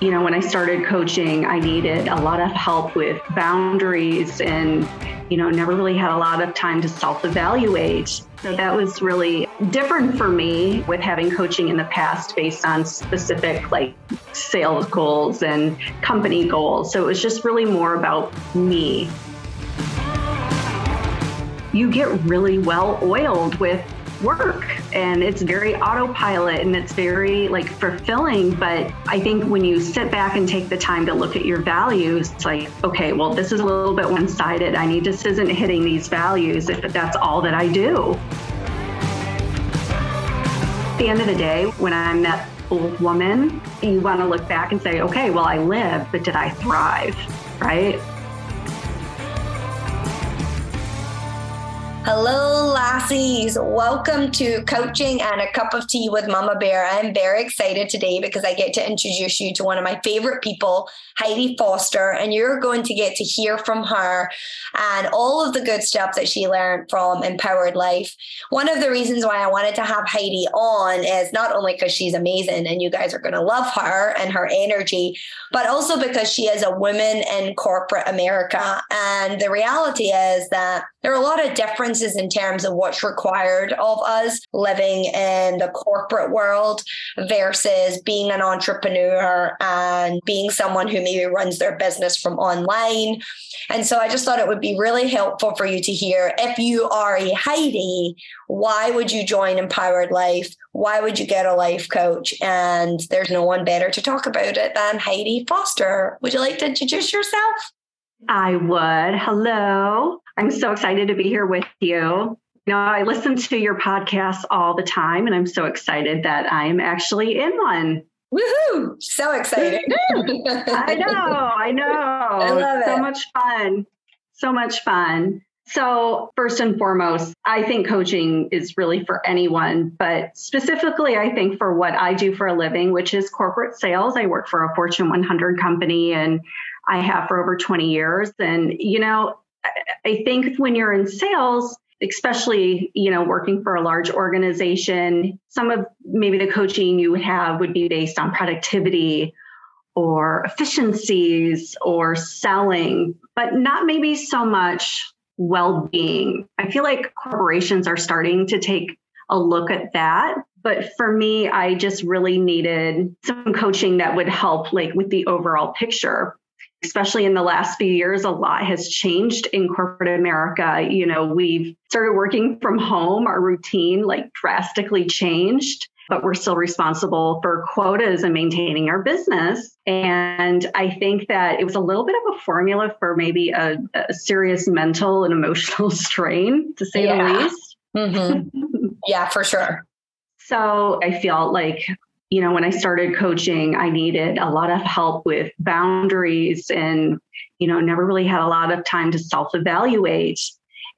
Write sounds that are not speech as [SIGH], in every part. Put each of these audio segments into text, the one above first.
you know, when I started coaching, I needed a lot of help with boundaries and, you know, never really had a lot of time to self evaluate. So that was really different for me with having coaching in the past based on specific like sales goals and company goals. So it was just really more about me. You get really well oiled with work and it's very autopilot and it's very like fulfilling. But i think when you sit back and take the time to look at your values it's like okay well this is a little bit one-sided. I need this isn't hitting these values if that's all that i do. At the end of the day when i'm that old woman you want to look back and say okay well i lived but did i thrive right Hello, lassies. Welcome to Coaching and a Cup of Tea with Mummabear. I'm very excited today because I get to introduce you to one of my favorite people, Heidi Foster, and you're going to get to hear from her and all of the good stuff that she learned from Empowered Life. One of the reasons why I wanted to have Heidi on is not only because she's amazing and you guys are going to love her and her energy, but also because she is a woman in corporate America. And the reality is that there are a lot of differences in terms of what's required of us living in the corporate world versus being an entrepreneur and being someone who maybe runs their business from online. And so I just thought it would be really helpful for you to hear if you are a Heidi, why would you join Empowered Life? Why would you get a life coach? And there's no one better to talk about it than Heidi Foster. Would you like to introduce yourself? I would. Hello. I'm so excited to be here with you. You know, I listen to your podcast all the time, and I'm so excited that I'm actually in one. Woohoo! So excited. I know, I know. [LAUGHS] I love so it. much fun. So much fun. So, first and foremost, I think coaching is really for anyone, but specifically, I think for what I do for a living, which is corporate sales. I work for a Fortune 100 company and I have for over 20 years. And, you know, I think when you're in sales, especially you know working for a large organization some of maybe the coaching you would have would be based on productivity or efficiencies or selling but not maybe so much well-being i feel like corporations are starting to take a look at that but for me i just really needed some coaching that would help like with the overall picture especially in the last few years, a lot has changed in corporate America. You know, we've started working from home, our routine like drastically changed, but we're still responsible for quotas and maintaining our business. And I think that it was a little bit of a formula for maybe a, a serious mental and emotional [LAUGHS] strain, to say yeah. the least. Mm-hmm. [LAUGHS] yeah, for sure. So I feel like you know, when I started coaching, I needed a lot of help with boundaries and, you know, never really had a lot of time to self evaluate.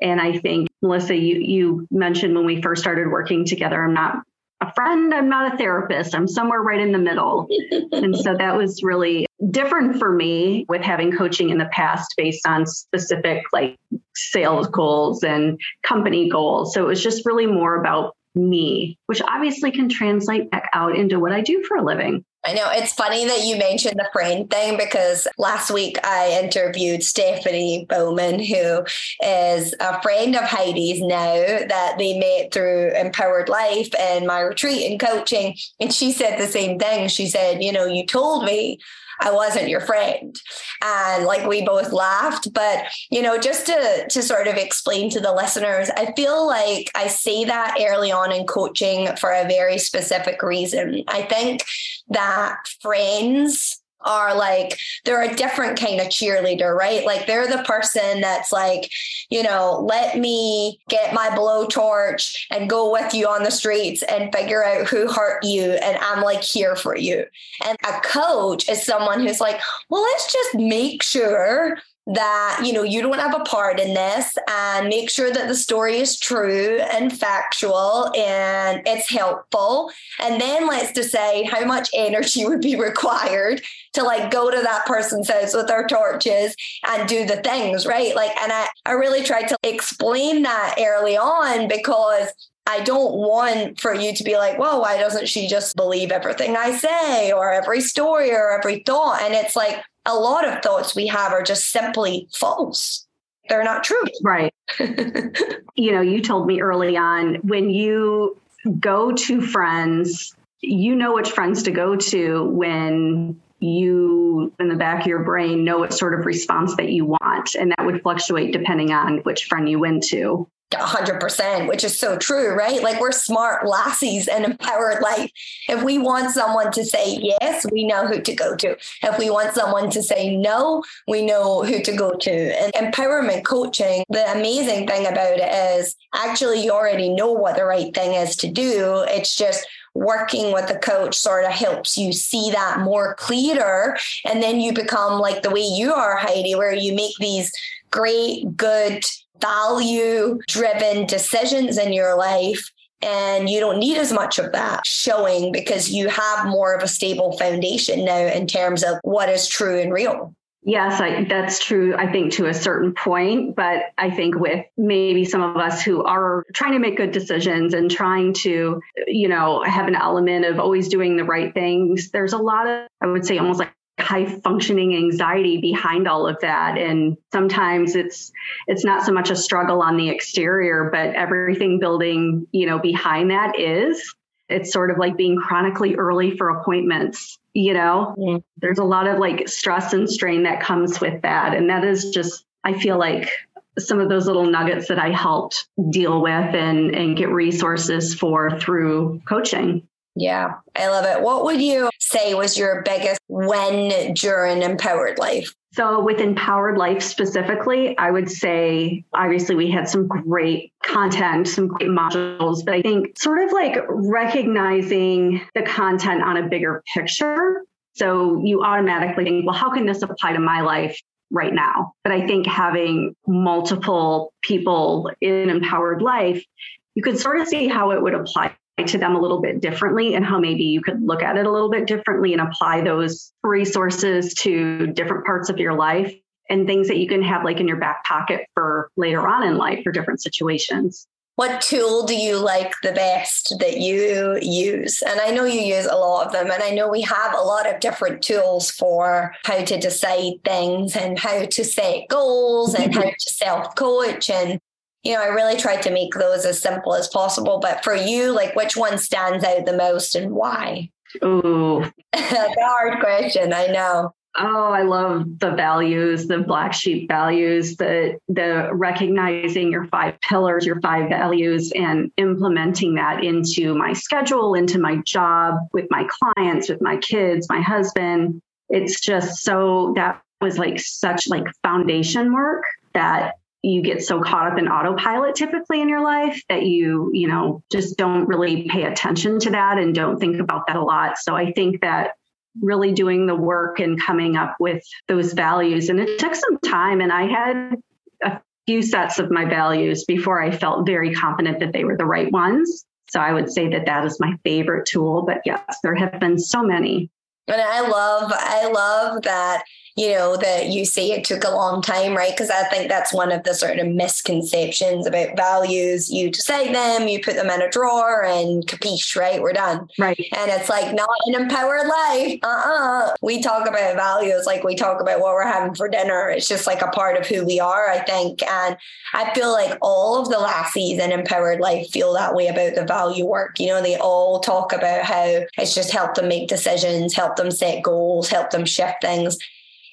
And I think, Melissa, you, you mentioned when we first started working together, I'm not a friend, I'm not a therapist, I'm somewhere right in the middle. [LAUGHS] and so that was really different for me with having coaching in the past based on specific like sales goals and company goals. So it was just really more about me, which obviously can translate back out into what I do for a living. I know it's funny that you mentioned the friend thing because last week I interviewed Stephanie Bowman, who is a friend of Heidi's now that they met through Empowered Life and my retreat and coaching. And she said the same thing. She said, You know, you told me I wasn't your friend. And like we both laughed. But, you know, just to, to sort of explain to the listeners, I feel like I say that early on in coaching for a very specific reason. I think that friends are like they're a different kind of cheerleader, right? Like they're the person that's like, you know, let me get my blowtorch and go with you on the streets and figure out who hurt you and I'm like here for you. And a coach is someone who's like, well, let's just make sure that you know you don't have a part in this and make sure that the story is true and factual and it's helpful and then let's decide how much energy [LAUGHS] would be required to like go to that person's house with our torches and do the things right like and i, I really tried to explain that early on because I don't want for you to be like, well, why doesn't she just believe everything I say or every story or every thought? And it's like a lot of thoughts we have are just simply false. They're not true. Right. [LAUGHS] you know, you told me early on when you go to friends, you know which friends to go to when you in the back of your brain know what sort of response that you want and that would fluctuate depending on which friend you went to 100% which is so true right? Like we're smart lassies and empowered. Like if we want someone to say yes we know who to go to. If we want someone to say no we know who to go to. And empowerment coaching the amazing thing about it is actually you already know what the right thing is to do. It's just working with a coach sort of helps you see that more clearer. And then you become like the way you are heidi where you make these great good value driven decisions in your life. And you don't need as much of that showing because you have more of a stable foundation now in terms of what is true and real. Yes, I, that's true, I think, to a certain point. But I think with maybe some of us who are trying to make good decisions and trying to, you know, have an element of always doing the right things, there's a lot of, I would say, almost like high functioning anxiety behind all of that. And sometimes it's it's not so much a struggle on the exterior but everything building you know behind that is it's sort of like being chronically early for appointments you know? Yeah. there's a lot of like stress and strain that comes with that. And that is just i feel like some of those little nuggets that i helped deal with and and get resources for through coaching yeah, I love it. What would you say was your biggest when during Empowered Life? So, with Empowered Life specifically, I would say obviously we had some great content, some great modules, but I think sort of like recognizing the content on a bigger picture. So, you automatically think, well, how can this apply to my life? Right now. But I think having multiple people in empowered life, you could sort of see how it would apply to them a little bit differently and how maybe you could look at it a little bit differently and apply those resources to different parts of your life and things that you can have like in your back pocket for later on in life for different situations. What tool do you like the best that you use? And I know you use a lot of them, and I know we have a lot of different tools for how to decide things and how to set goals and how [LAUGHS] to self coach and you know, I really tried to make those as simple as possible. But for you, like which one stands out the most and why? Ooh. [LAUGHS] a hard question, I know. Oh, I love the values, the black sheep values, the the recognizing your five pillars, your five values, and implementing that into my schedule, into my job, with my clients, with my kids, my husband. It's just so that was like such like foundation work that you get so caught up in autopilot typically in your life that you you know just don't really pay attention to that and don't think about that a lot. So i think that really doing the work and coming up with those values and it took some time and i had a few sets of my values before i felt very confident that they were the right ones. So i would say that that is my favorite tool but yes there have been so many. And i love i love that you know, that you say it took a long time, right? Because I think that's one of the sort of misconceptions about values. You decide them, you put them in a drawer, and capiche, right? We're done. Right. And it's like not an empowered life. Uh uh-uh. uh We talk about values like we talk about what we're having for dinner. It's just like a part of who we are, I think. And I feel like all of the lassies in empowered life feel that way about the value work. You know, they all talk about how it's just helped them make decisions, help them set goals, help them shift things.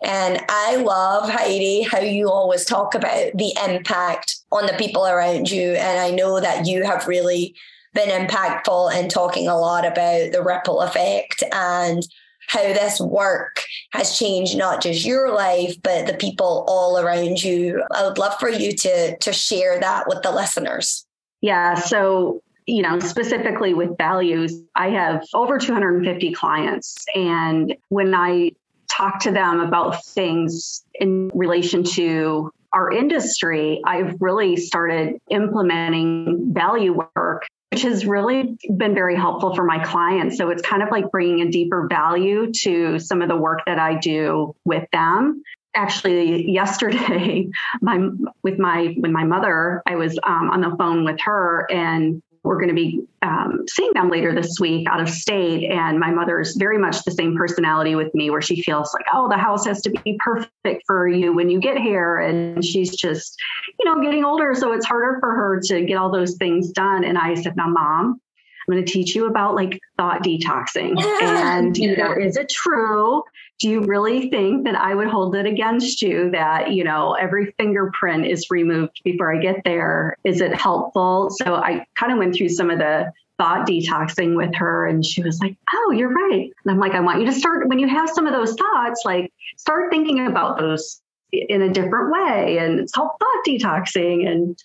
And I love, Heidi, how you always talk about the impact on the people around you. And I know that you have really been impactful in talking a lot about the ripple effect and how this work has changed not just your life, but the people all around you. I would love for you to, to share that with the listeners. Yeah. So you know, specifically with values, I have over 250 clients. And when I talk to them about things in relation to our industry, I've really started implementing value work, which has really been very helpful for my clients. So it's kind of like bringing a deeper value to some of the work that I do with them. Actually, yesterday, [LAUGHS] my with my with my mother, I was um, on the phone with her, and we're going to be um, seeing them later this week out of state. And my mother's very much the same personality with me, where she feels like, oh, the house has to be perfect for you when you get here. And she's just, you know, getting older. So it's harder for her to get all those things done. And I said, now, mom, I'm going to teach you about like thought detoxing. And, [LAUGHS] you know, is it true? Do you really think that I would hold it against you that, you know, every fingerprint is removed before I get there? Is it helpful? So I kind of went through some of the thought detoxing with her and she was like, Oh, you're right. And I'm like, I want you to start when you have some of those thoughts, like start thinking about those in a different way. And it's called thought detoxing. And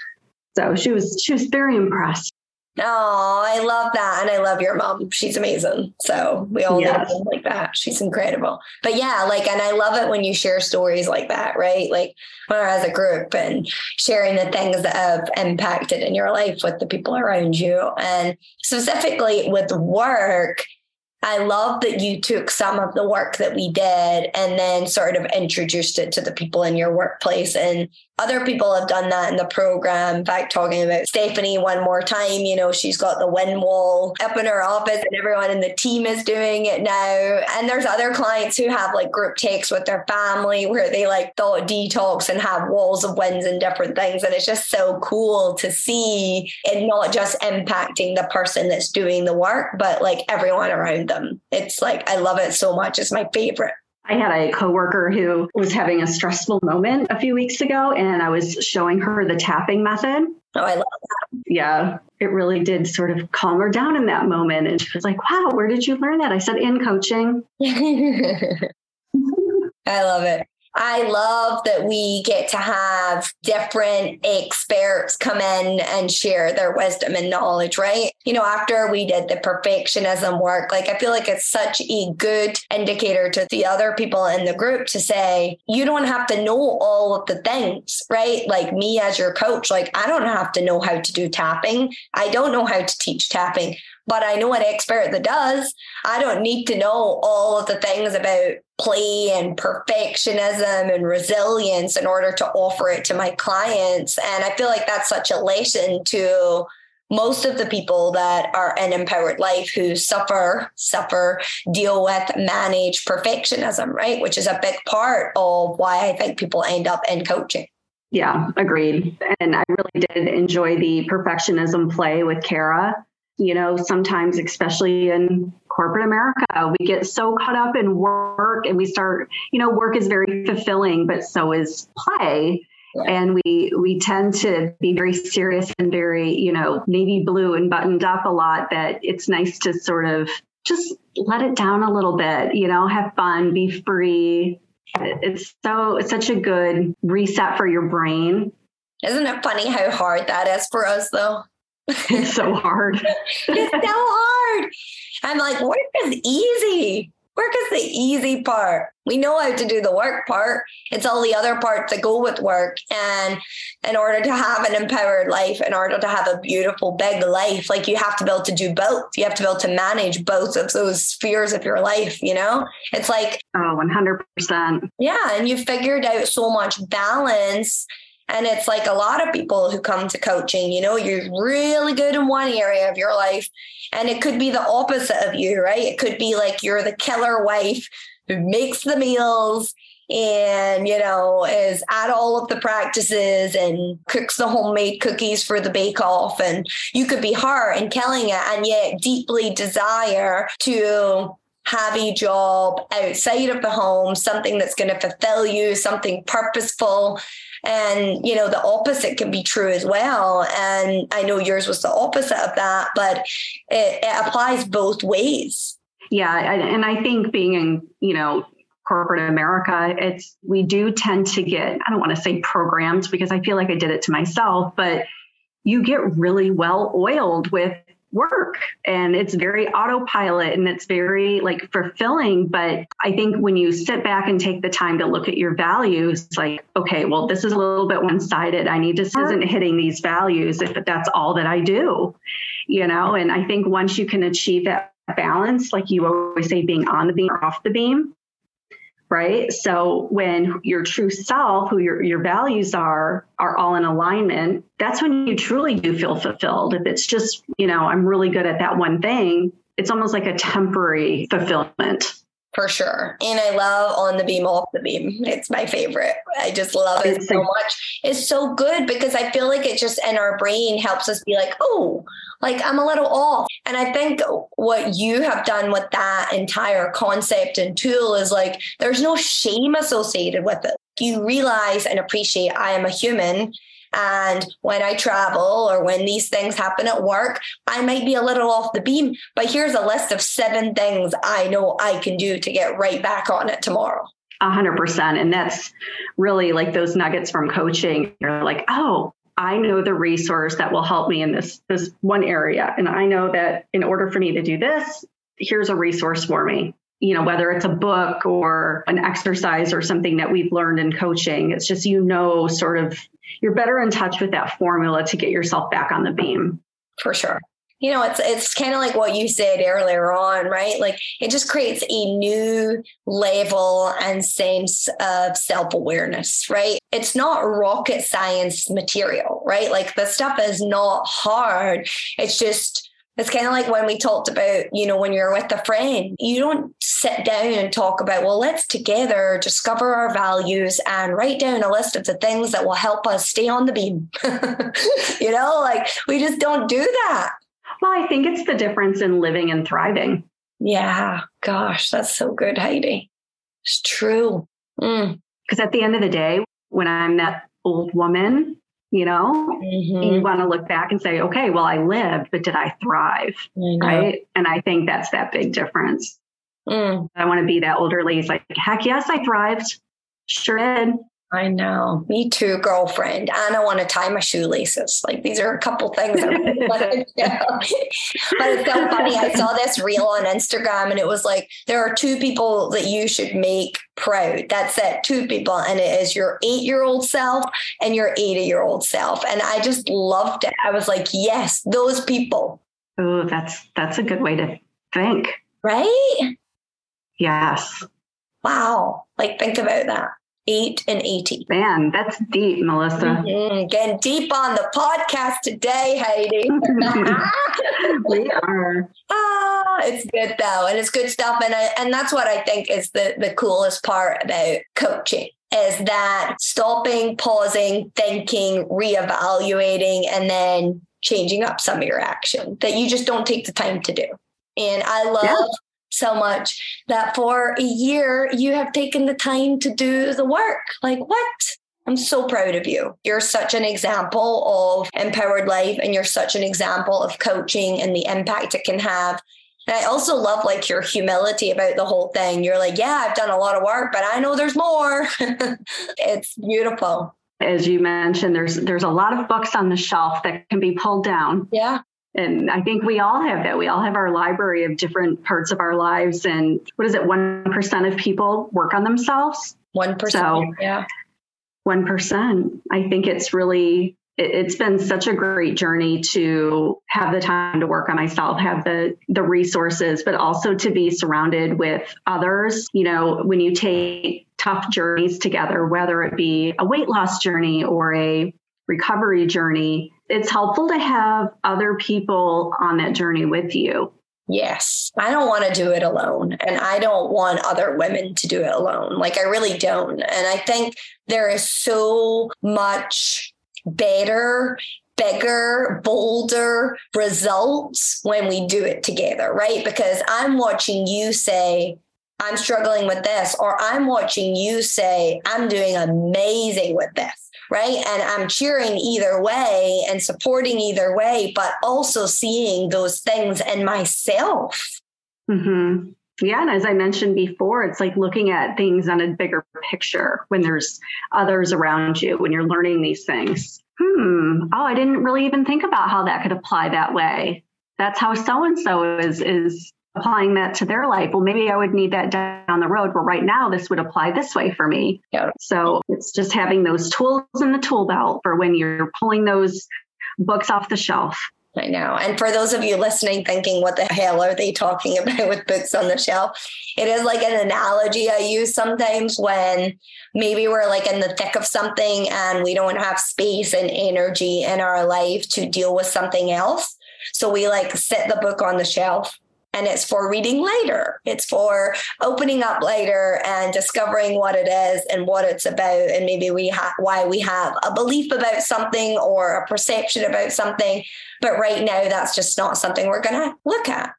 so she was she was very impressed. Oh, I love that. And I love your mom. She's amazing. So we all yes. need like that. She's incredible. But yeah, like, and I love it when you share stories like that, right? Like when we're as a group and sharing the things that have impacted in your life with the people around you. And specifically with work, I love that you took some of the work that we did and then sort of introduced it to the people in your workplace. And other people have done that in the program. In fact, talking about Stephanie one more time, you know, she's got the wind wall up in her office and everyone in the team is doing it now. And there's other clients who have like group takes with their family where they like thought detox and have walls of winds and different things. And it's just so cool to see it not just impacting the person that's doing the work, but like everyone around them. It's like, I love it so much. It's my favorite. I had a coworker who was having a stressful moment a few weeks ago, and I was showing her the tapping method. Oh, I love that. Yeah, it really did sort of calm her down in that moment. And she was like, wow, where did you learn that? I said, in coaching. [LAUGHS] I love it. I love that we get to have different experts come in and share their wisdom and knowledge, right? You know, after we did the perfectionism work, like I feel like it's such a good indicator to the other people in the group to say, you don't have to know all of the things, right? Like me as your coach, like I don't have to know how to do tapping. I don't know how to teach tapping but I know an expert that does. I don't need to know all of the things about play and perfectionism and resilience in order to offer it to my clients. And I feel like that's such a lesson to most of the people that are in empowered life who suffer, suffer, deal with, manage perfectionism, right? Which is a big part of why I think people end up in coaching. Yeah, agreed. And I really did enjoy the perfectionism play with Kara you know, sometimes, especially in corporate America, we get so caught up in work and we start, you know, work is very fulfilling, but so is play. And we we tend to be very serious and very, you know, navy blue and buttoned up a lot that it's nice to sort of just let it down a little bit, you know, have fun, be free. It's so it's such a good reset for your brain. Isn't it funny how hard that is for us though? [LAUGHS] It's so hard. [LAUGHS] it's so hard. I'm like, work is easy. Work is the easy part. We know how to do the work part. It's all the other parts that go with work. And in order to have an empowered life, in order to have a beautiful, big life, like you have to be able to do both. You have to be able to manage both of those spheres of your life, you know? It's like, oh, 100%. Yeah. And you figured out so much balance and it's like a lot of people who come to coaching, you know, you're really good in one area of your life, and it could be the opposite of you, right? It could be like you're the killer wife who makes the meals and, you know, is at all of the practices and cooks the homemade cookies for the bake off. And you could be her and killing it, and yet deeply desire to have a job outside of the home, something that's going to fulfill you, something purposeful. And, you know, the opposite can be true as well. And I know yours was the opposite of that, but it, it applies both ways. Yeah. And I think being in, you know, corporate America, it's we do tend to get, I don't want to say programmed because I feel like I did it to myself, but you get really well oiled with work and it's very autopilot and it's very like fulfilling. But i think when you sit back and take the time to look at your values like okay well this is a little bit one-sided. I need to isn't hitting these values if that's all that i do you know? And i think once you can achieve that balance like you always say being on the beam or off the beam right? So when your true self, who your, your values are, are all in alignment, that's when you truly do feel fulfilled. If it's just, you know, I'm really good at that one thing, it's almost like a temporary fulfillment for sure. And I love on the beam, off the beam. It's my favorite. I just love it so much. It's so good because I feel like it just in our brain helps us be like, oh, like I'm a little off. And I think what you have done with that entire concept and tool is like there's no shame associated with it. You realize and appreciate I am a human and when I travel or when these things happen at work, I might be a little off the beam, but here's a list of seven things I know I can do to get right back on it tomorrow. A hundred percent. And that's really like those nuggets from coaching. You're like, oh, I know the resource that will help me in this this one area. And I know that in order for me to do this, here's a resource for me you know, whether it's a book or an exercise or something that we've learned in coaching, it's just, you know, sort of you're better in touch with that formula to get yourself back on the beam. For sure. You know, it's it's kind of like what you said earlier on, right? Like it just creates a new level and sense of self-awareness, right? It's not rocket science material, right? Like the stuff is not hard. It's just it's kind of like when we talked about, you know, when you're with a friend, you don't sit down and talk about, well, let's together discover our values and write down a list of the things that will help us stay on the beam. [LAUGHS] you know, like we just don't do that. Well, I think it's the difference in living and thriving. Yeah. Gosh, that's so good, Heidi. It's true. Because mm. at the end of the day, when I'm that old woman you know? Mm-hmm. you want to look back and say okay well i lived but did i thrive? I right? And i think that's that big difference. Mm. i want to be that older lady. Like heck yes i thrived. Sure did I know. Me too, girlfriend. And I want to tie my shoelaces. Like these are a couple things. I [LAUGHS] [LAUGHS] but it's so funny. I saw this reel on Instagram and it was like, there are two people that you should make proud. That's it. Two people. And it is your eight year old self and your 80 year old self. And I just loved it. I was like, yes, those people. Oh, that's that's a good way to think. Right? Yes. Wow. Like think about that. 8 and 80. Man, that's deep, Melissa. Mm-hmm. Getting deep on the podcast today, Heidi. [LAUGHS] [LAUGHS] we are. Ah, it's good though. And it's good stuff. And, I, and that's what I think is the, the coolest part about coaching is that stopping, pausing, thinking, reevaluating, and then changing up some of your action that you just don't take the time to do. And I love yeah so much that for a year you have taken the time to do the work. Like, what? I'm so proud of you. You're such an example of empowered life, and you're such an example of coaching and the impact it can have. And I also love like your humility about the whole thing. You're like, yeah, I've done a lot of work, but I know there's more. [LAUGHS] it's beautiful. As you mentioned, there's there's a lot of books on the shelf that can be pulled down. Yeah. And I think we all have that. We all have our library of different parts of our lives. And what is it? 1% of people work on themselves. 1%. So, yeah. 1%. I think it's really, it, has been such a great journey to have the time to work on myself, have the, the resources, but also to be surrounded with others. You know, when you take tough journeys together, whether it be a weight loss journey or a recovery journey, it's helpful to have other people on that journey with you. Yes. I don't want to do it alone. And I don't want other women to do it alone. Like, I really don't. And I think there is so much better bigger, bolder results when we do it together, right? Because I'm watching you say, I'm struggling with this, or I'm watching you say, I'm doing amazing with this right? And I'm cheering either way and supporting either way, but also seeing those things in myself. Mm-hmm. Yeah. And as I mentioned before, it's like looking at things on a bigger picture when there's others around you, when you're learning these things. Hmm. Oh, I didn't really even think about how that could apply that way. That's how so and so is is applying that to their life. Well, maybe I would need that down the road, but right now this would apply this way for me. Yeah. So it's just having those tools in the tool belt for when you're pulling those books off the shelf. I know. And for those of you listening, thinking, what the hell are they talking [LAUGHS] about with books on the shelf? It is like an analogy I use sometimes when maybe we're like in the thick of something and we don't have space and energy in our life to deal with something else. So we like set the book on the shelf and it's for reading later. It's for opening up later and discovering what it is and what it's about, and maybe we why we have a belief about something or a perception about something. But right now, that's just not something we're going to look at.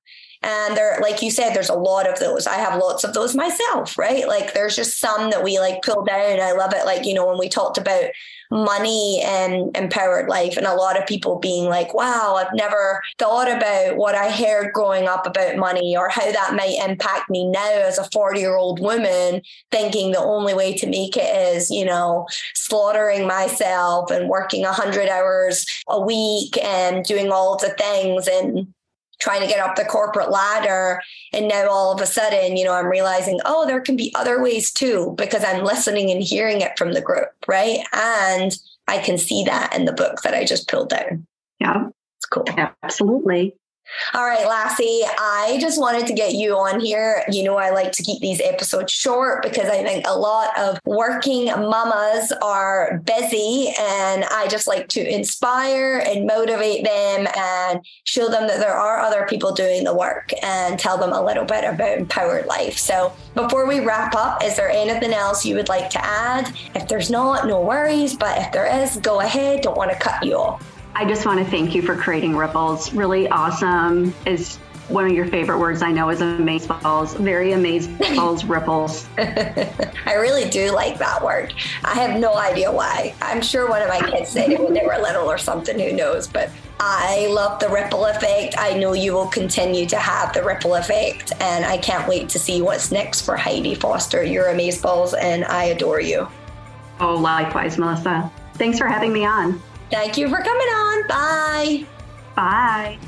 And there, like you said, there's a lot of those. I have lots of those myself, right? Like there's just some that we like pull down. I love it. Like, you know, when we talked about money and empowered life, and a lot of people being like, wow, I've never thought about what I heard growing up about money or how that might impact me now as a 40 year old woman, thinking the only way to make it is, you know, slaughtering myself and working 100 hours a week and doing all the things. And trying to get up the corporate ladder. And now all of a sudden, you know, I'm realizing, oh, there can be other ways too, because I'm listening and hearing it from the group. Right. And I can see that in the book that I just pulled down. Yeah. It's cool. Absolutely. All right, Lassie, I just wanted to get you on here. You know, I like to keep these episodes short because I think a lot of working mamas are busy, and I just like to inspire and motivate them and show them that there are other people doing the work and tell them a little bit about empowered life. So, before we wrap up, is there anything else you would like to add? If there's not, no worries, but if there is, go ahead. Don't want to cut you off. I just want to thank you for creating ripples. Really awesome is one of your favorite words I know is amazeballs. Very amazeballs [LAUGHS] ripples. I really do like that word. I have no idea why. I'm sure one of my kids said it when they were little or something. Who knows? But I love the ripple effect. I know you will continue to have the ripple effect, and I can't wait to see what's next for Heidi Foster. You're amazeballs, and I adore you. Oh, likewise, Melissa. Thanks for having me on. Thank you for coming on. Bye. Bye.